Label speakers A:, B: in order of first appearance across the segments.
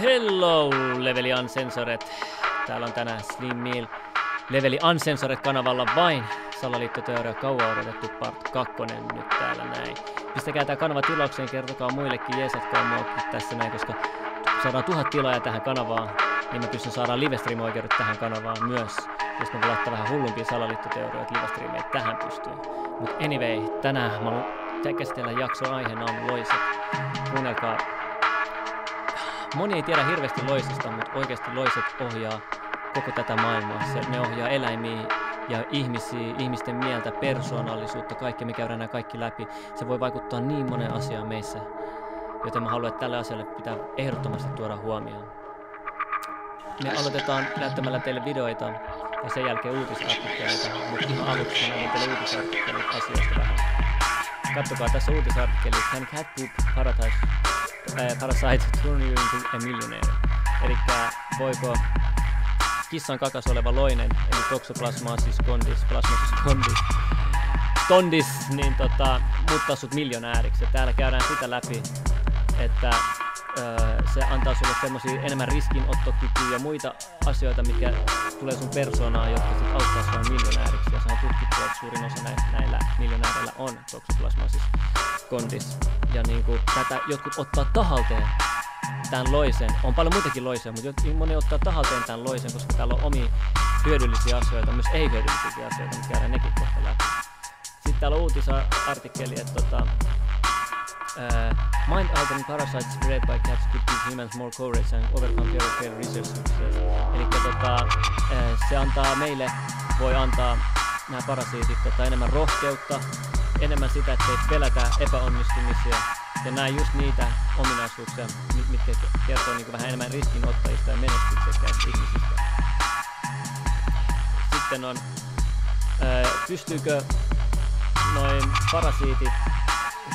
A: Hello, Leveli Uncensored. Täällä on tänään Slim Meal Leveli Uncensored kanavalla vain salaliittoteoria kauan odotettu part 2 nyt täällä näin. Pistäkää tää kanava tilaukseen, kertokaa muillekin, jeesatkaa mua tässä näin, koska saadaan tuhat tilaa tähän kanavaan, niin mä pystyn saadaan livestream-oikeudet tähän kanavaan myös. Jos mä voin laittaa vähän hullumpia salaliittoteorioita livestreameita tähän pystyyn. Mut anyway, tänään mä haluan käsitellä jakson aiheena on loiset. Kuunnelkaa moni ei tiedä hirveästi loisista, mutta oikeasti loiset ohjaa koko tätä maailmaa. Se, ne ohjaa eläimiä ja ihmisiä, ihmisten mieltä, persoonallisuutta, kaikki, me käydään nämä kaikki läpi. Se voi vaikuttaa niin monen asiaan meissä, joten mä haluan, että tälle asialle pitää ehdottomasti tuoda huomioon. Me aloitetaan näyttämällä teille videoita ja sen jälkeen uutisartikkeleita, mutta ihan aluksi mä näytän teille uutisartikkelit asioista vähän. Kattokaa tässä uutisartikkeli Can Cat Poop Paradise Parasite Turn You Into a Millionaire. Eli voiko kissan kakas oleva loinen, eli Toxoplasmosis gondis, plasmosis gondis, tondis, niin tota, muuttaa sut miljonääriksi. Ja täällä käydään sitä läpi, että öö, se antaa sulle semmosia enemmän riskinottokykyä ja muita asioita, mikä tulee sun persoonaan, jotka sit auttaa sua miljonääriksi. Ja se on tutkittu, että suurin osa näillä, miljonääreillä on toksoplasmosis kondis. Ja niinku tätä jotkut ottaa tahalteen tämän loisen. On paljon muitakin loisia, mutta moni ottaa tahalteen tämän loisen, koska täällä on omia hyödyllisiä asioita, myös ei-hyödyllisiä asioita, mutta käydään nekin kohta läpi. Sitten täällä on uutisartikkeli, että tota, uh, mind-altering parasites spread by cats could give humans more courage and overcome of failed research. Eli tota, uh, se antaa meille, voi antaa nämä parasiitit tota, enemmän rohkeutta, enemmän sitä, että ei pelätä epäonnistumisia. Ja nämä just niitä ominaisuuksia, mitkä kertoo niin vähän enemmän riskinottajista ja menestyksekkäistä ihmisistä. Sitten on, ää, pystyykö noin parasiitit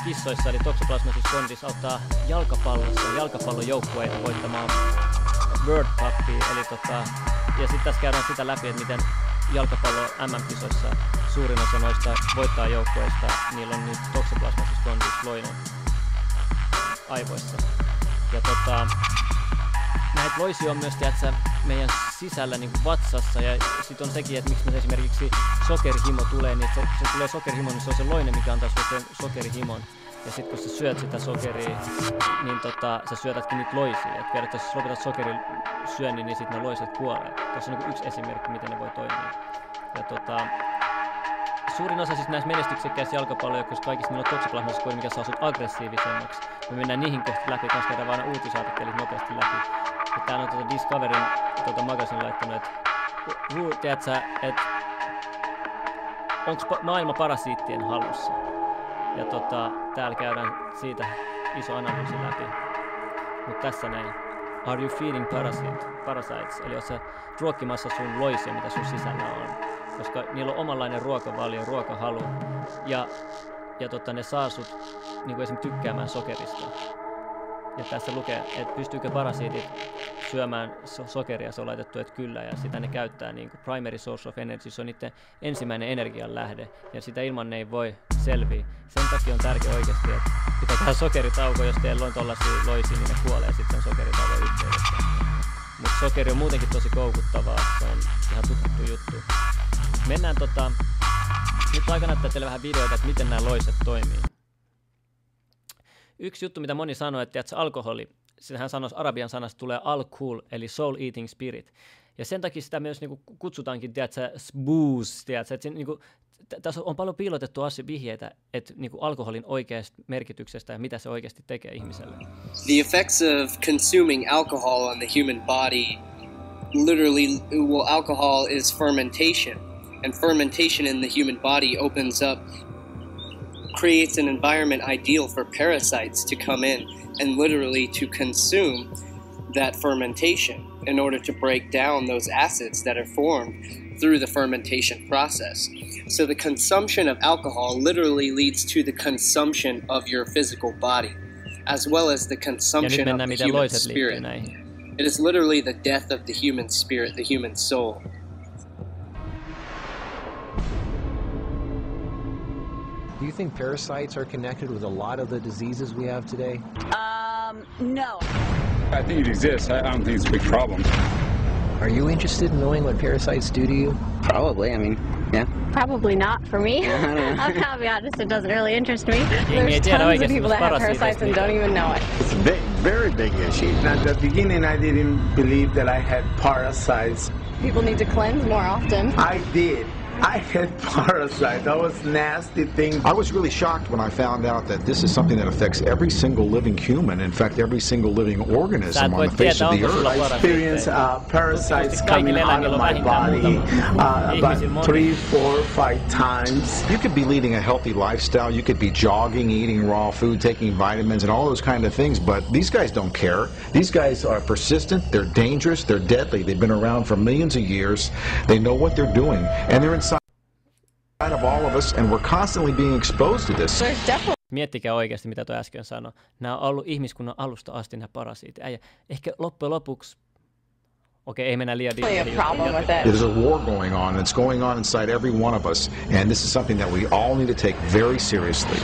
A: kissoissa, eli Toxoplasmosis gondis, auttaa jalkapallossa jalkapallojoukkueita voittamaan World Cupia, eli tota, ja sitten tässä käydään sitä läpi, että miten jalkapallo MM-kisoissa suurin osa noista voittaa joukkueista, niillä on nyt toksoplasmasis kondis loinen aivoissa. Ja tota, näitä loisia on myös tiedätkö, meidän sisällä niin kuin vatsassa ja sitten on sekin, että miksi me esimerkiksi sokerihimo tulee, niin se, se tulee sokerihimo, niin se on se loinen, mikä antaa sulle sokerihimon. Ja sitten kun sä syöt sitä sokeria, niin tota, sä syötätkin niitä loisia. Et periaatteessa jos lopetat sokerin syönnin, niin sitten ne loiset kuolee. Tuossa on niin yksi esimerkki, miten ne voi toimia. Ja tota, suurin osa siis näistä menestyksekkäistä jalkapallojoukkueista kaikista niillä on toksoplasmassa mikä saa sut aggressiivisemmaksi. Me mennään niihin kohti läpi, koska käydään vaan uutisartikkelit nopeasti läpi. Ja täällä on tuota Discoverin tuota magasin laittanut, että tiedätkö, että onko maailma parasiittien hallussa? Ja tota, täällä käydään siitä iso analyysi läpi. Mutta tässä näin. Are you feeding parasite, parasites? Eli jos sä ruokkimassa sun loisia, mitä sun sisällä on. Koska niillä on omanlainen ruokavalio, ruokahalu. Ja, ja tota, ne saa sut niin kuin esimerkiksi tykkäämään sokerista. Ja tässä lukee, että pystyykö parasiitit syömään so- sokeria, se on laitettu, että kyllä, ja sitä ne käyttää niin kuin primary source of energy, se on niiden ensimmäinen energian lähde, ja sitä ilman ne ei voi selviä. Sen takia on tärkeää oikeasti, että pitää tehdä sokeritauko, jos teillä on tuollaisia loisia, niin ne kuolee sitten sokeritauon yhteydessä. Mutta sokeri on muutenkin tosi koukuttavaa, se on ihan tutkittu juttu. Mennään tota, nyt aika näyttää teille vähän videoita, että miten nämä loiset toimii. Yksi juttu, mitä moni sanoo, että tiedätkö, alkoholi, sitähän sanoisi arabian sanasta tulee alkohol, eli soul eating spirit. Ja sen takia sitä myös niin kuin, kutsutaankin, tiedätkö, booze, tiedätkö, että niin tässä on paljon piilotettu asia vihjeitä, että niin kuin alkoholin oikeasta merkityksestä ja mitä se oikeasti tekee ihmiselle.
B: The effects of consuming alcohol on the human body, literally, well, alcohol is fermentation. And fermentation in the human body opens up creates an environment ideal for parasites to come in and literally to consume that fermentation in order to break down those acids that are formed through the fermentation process. So the consumption of alcohol literally leads to the consumption of your physical body, as well as the consumption of the human spirit. It is literally the death of the human spirit, the human soul.
C: Think parasites are connected with a lot of the diseases we have today?
D: Um, no. I think it exists. I I don't think it's a big problem.
C: Are you interested in knowing what parasites do to you?
E: Probably. I mean, yeah.
F: Probably not for me. I'll be honest, it doesn't really interest me. There's
A: tiedä
F: tons of people that have parasites and don't even know it.
G: It's a big, very big issue.
H: At the beginning, I didn't believe that I had parasites.
F: People need to cleanse more often.
H: I did. I had parasites. That was nasty thing.
I: I was really shocked when I found out that this is something that affects every single living human, in fact, every single living organism
A: et
I: on the face of the earth.
H: I experienced uh, parasites coming out of my body uh, about three, four, five times.
I: You could be leading a healthy lifestyle, you could be jogging, eating raw food, taking vitamins, and all those kind of things, but these guys don't care. These guys are persistent, they're dangerous, they're deadly. They've been around for millions of years, they know what they're doing, and they're inside of all of us, and we're constantly being exposed to this.
F: There's definitely
A: Miettikää oikeasti, mitä tuo äsken sanoi. Nämä on ollut ihmiskunnan alusta asti nämä parasiitit. Äijä, ehkä loppujen lopuksi, okei, ei mennä liian
F: a
A: diippiin
F: problem with it.
I: There's a war going on, and it's going on inside every one of us, and this is something that we all need to take very seriously.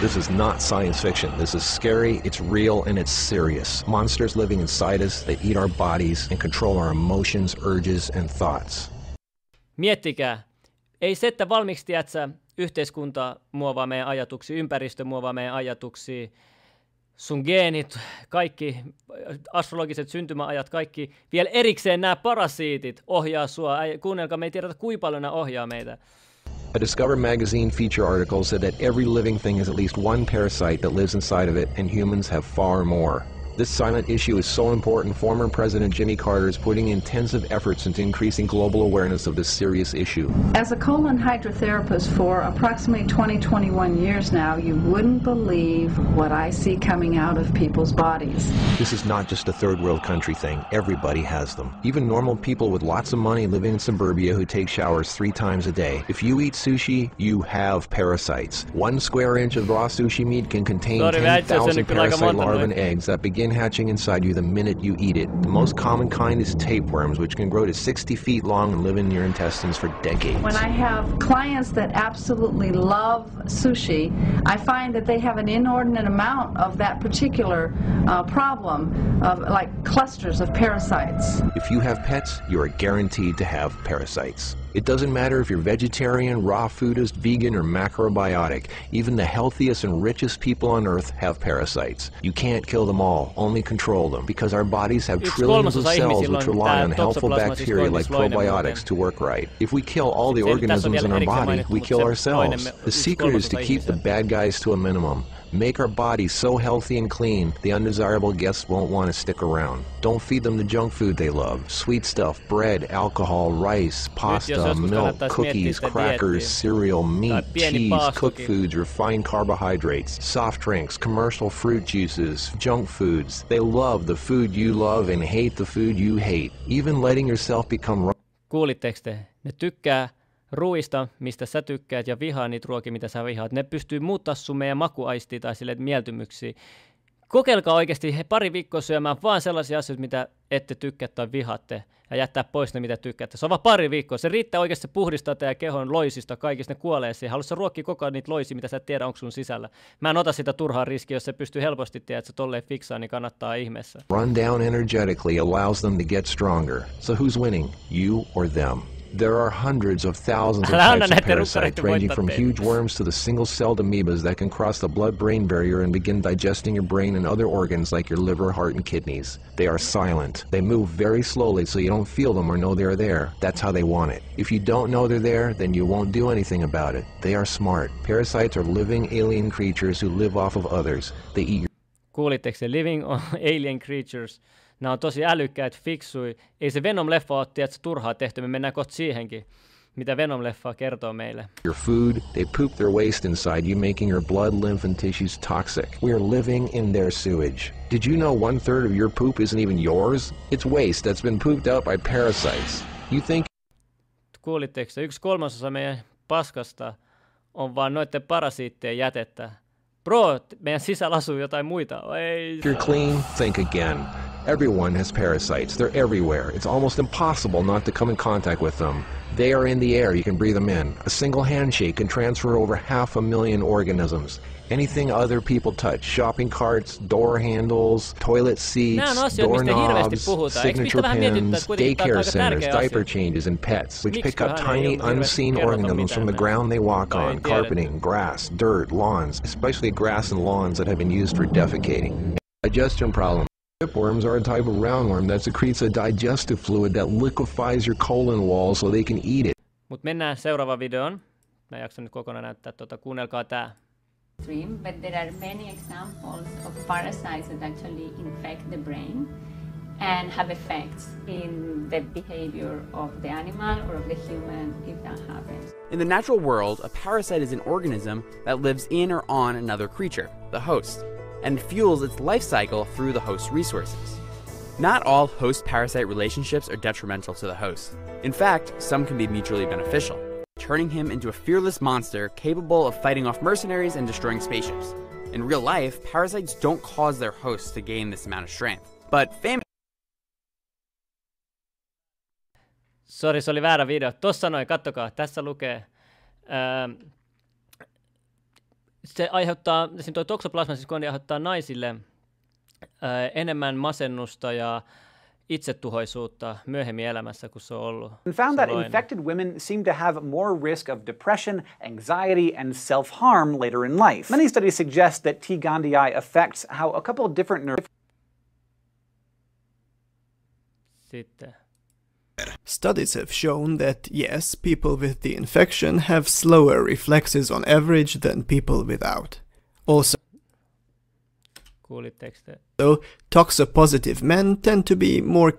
J: This is not science fiction. This is scary, it's real, and it's serious. Monsters living inside us, they eat our bodies and control our emotions, urges, and thoughts.
A: Miettikää, ei se, että valmiiksi tiedätkö, yhteiskunta muovaa meidän ajatuksia, ympäristö muovaa meidän ajatuksia, sun geenit, kaikki astrologiset syntymäajat, kaikki, vielä erikseen nämä parasiitit ohjaa sua. Kuunnelkaa, me ei tiedetä, kuinka paljon nämä ohjaa meitä.
J: A Discover magazine feature article said that every living thing has at least one parasite that lives inside of it, and humans have far more. This silent issue is so important, former President Jimmy Carter is putting intensive efforts into increasing global awareness of this serious issue.
K: As a colon hydrotherapist for approximately 20, 21 years now, you wouldn't believe what I see coming out of people's bodies.
J: This is not just a third world country thing. Everybody has them. Even normal people with lots of money living in suburbia who take showers three times a day. If you eat sushi, you have parasites. One square inch of raw sushi meat can contain
A: Sorry, mä
J: 10,000
A: nyt kyllä aika
J: parasite
A: monta
J: larvae and eggs that begin hatching inside you the minute you eat it. The most common kind is tapeworms, which can grow to 60 feet long and live in your intestines for decades.
K: When I have clients that absolutely love sushi, I find that they have an inordinate amount of that particular uh, problem of like clusters of parasites.
J: If you have pets, you are guaranteed to have parasites. It doesn't matter if you're vegetarian, raw foodist, vegan, or macrobiotic. Even the healthiest and richest people on earth have parasites. You can't kill them all, only control them, because our bodies have trillions of cells which rely on helpful bacteria like probiotics to work right. If we kill all the organisms in our body, we kill
A: mutta se toinen
J: ourselves. The secret is to keep the bad guys to a minimum. Make our bodies so healthy and clean, the undesirable guests won't want to stick around. Don't feed them the junk food they love. Sweet stuff, bread, alcohol, rice, pasta, milk, cookies, crackers, cereal, meat, cheese, cooked foods, refined carbohydrates, soft drinks, commercial fruit juices, junk foods. They love the food you love and hate the food you hate. Even letting yourself become
A: Kuulitteko te? Ne tykkää ruuista, mistä sä tykkäät, ja vihaa niitä ruokia, mitä sä vihaat. Ne pystyy muuttaa sun meidän makuaistia tai sille mieltymyksiä. Kokeilkaa oikeasti he pari viikkoa syömään vaan sellaisia asioita, mitä ette tykkää tai vihaatte, ja jättää pois ne, mitä tykkäätte. Se on vaan pari viikkoa. Se riittää oikeasti puhdistaa teidän kehon loisista kaikista, ne kuolee siihen. Haluatko sä ruokkia koko ajan niitä loisia, mitä sä et tiedä, onko sun sisällä. Mä en ota sitä turhaa riskiä, jos se pystyy helposti tiedä, että se tolleen fiksaa, niin kannattaa ihmeessä.
J: run down energetically allows them to get stronger. So who's winning, you or them? There are hundreds of thousands of types of parasites, ranging from huge worms to the single-celled amoebas that can cross the blood-brain barrier and begin digesting your brain and other organs like your liver, heart, and kidneys. They are silent. They move very slowly so you don't feel them or know they're there. That's how they want it. If you don't know they're there, then you won't do anything about it. They are smart. Parasites are living alien creatures who live off of others. They eat your
A: Kuulitteko se Living on Alien Creatures? Nämä on tosi älykkäät, fiksui. Ei se Venom-leffa ole tiedätkö, turhaa tehty, me mennään kohta siihenkin, mitä Venom-leffa kertoo meille.
J: your food, they poop their waste inside you, making your blood, lymph, and tissues toxic. We are living in their sewage. Did you know one third of your poop isn't even yours? It's waste that's been pooped out by parasites. You think
A: Kuulitteko se? Yksi kolmasosa meidän paskasta on vaan noiden parasiittien jätettä. Bro, meidän sisällä asuu jotain muita. Ei.
J: you're clean? Think again. Everyone has parasites. They're everywhere. It's almost impossible not to come in contact with them. They are in the air. You can breathe them in. A single handshake can transfer over half a million organisms. Anything other people touch, shopping carts, door handles, toilet seats, doorknobs, signature pins, daycare centers, diaper changes, and pets, which pick up tiny unseen organisms from the ground they walk on, carpeting, grass, dirt, lawns, especially grass and lawns that have been used for defecating. Digestion problem. Whipworms are a type of roundworm that secretes a digestive fluid that liquefies your colon wall so they can eat it.
A: Mut mennään seuraavaan videoon. Mä en jaksa nyt kokonaan näyttää tota, kuunnelkaa tää.
L: but there are many examples of parasites that actually infect the brain and have effects in the behavior of the animal or of the human if that happens.
M: In the natural world, a parasite is an organism that lives in or on another creature, the host, and fuels its life cycle through the host's resources. Not all host parasite relationships are detrimental to the host. In fact, some can be mutually beneficial turning him into a fearless monster capable of fighting off mercenaries and destroying spaceships. In real life, parasites don't cause their hosts to gain this amount of strength. But famous
A: Sori, se oli väärä video. Tossa noin, kattokaa, tässä lukee. Öö, se aiheuttaa, siinä tuo toksoplasma siis aiheuttaa naisille öö, enemmän masennusta ja itsetuhoisuutta myöhemmin elämässä, kun se on ollut.
N: And found that infected women seem to have more risk of depression, anxiety, and self-harm later in life. Many studies suggest that T. gondii affects how a couple of different nerve
A: Sitten.
O: Studies have shown that yes, people with the infection have slower reflexes on average than people without. Also? So, toxopositive men tend to be more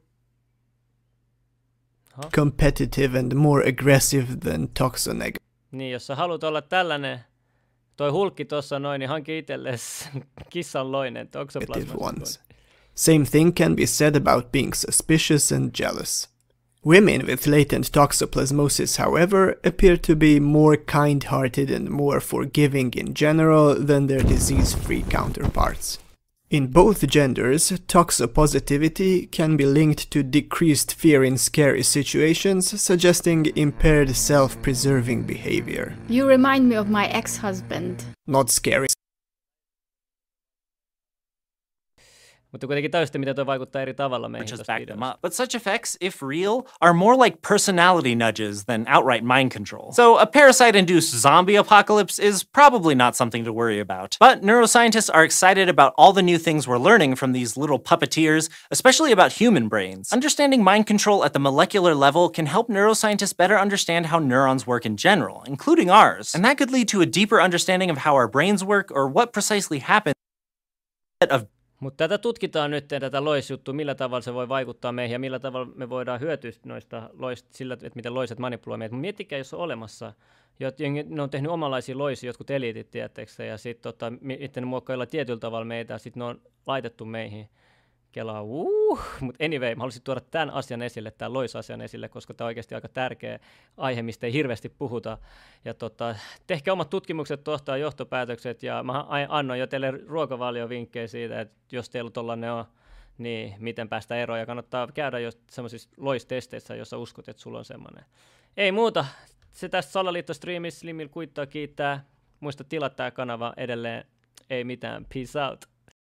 O: huh? competitive and more aggressive than toxonegative.
A: Niin, jos sä haluat olla tällainen, toi hulkki tuossa noin, niin hanki itsellesi kissanloinen toxoplasma.
O: Same thing can be said about being suspicious and jealous. Women with latent toxoplasmosis, however, appear to be more kind-hearted and more forgiving in general than their disease-free counterparts. In both genders, toxopositivity can be linked to decreased fear in scary situations, suggesting impaired self-preserving behavior.
P: You remind me of my ex-husband.
O: Not scary
A: Mutta kuitenkin täysin, miten tuo vaikuttaa eri tavalla meihin
Q: just back them up. But such effects, if real, are more like personality nudges than outright mind control. So a parasite-induced zombie apocalypse is probably not something to worry about. But neuroscientists are excited about all the new things we're learning from these little puppeteers, especially about human brains. Understanding mind control at the molecular level can help neuroscientists better understand how neurons work in general, including ours. And that could lead to a deeper understanding of how our brains work or what precisely happens of
A: Mutta tätä tutkitaan nyt, tätä loisjuttua, millä tavalla se voi vaikuttaa meihin ja millä tavalla me voidaan hyötyä noista loist, sillä, että miten loiset manipuloivat meitä. Mutta miettikää, jos on olemassa, ne on tehnyt omanlaisia loisia, jotkut eliitit, tiedättekö, ja sitten tota, ne muokkailla tietyllä tavalla meitä, sitten ne on laitettu meihin – kelaa, uh, mutta anyway, mä haluaisin tuoda tämän asian esille, tämän loisasian esille, koska tämä on oikeasti aika tärkeä aihe, mistä ei hirveästi puhuta. Ja tota, tehkää omat tutkimukset tuosta johtopäätökset, ja mä annoin jo teille ruokavaliovinkkejä siitä, että jos teillä tuollainen on, niin miten päästä eroon, ja kannattaa käydä jo semmoisissa loistesteissä, jossa uskot, että sulla on semmoinen. Ei muuta, se tästä Salaliitto-striimissä Slimil kuittaa kiittää. Muista tilata tämä kanava edelleen, ei mitään, peace out.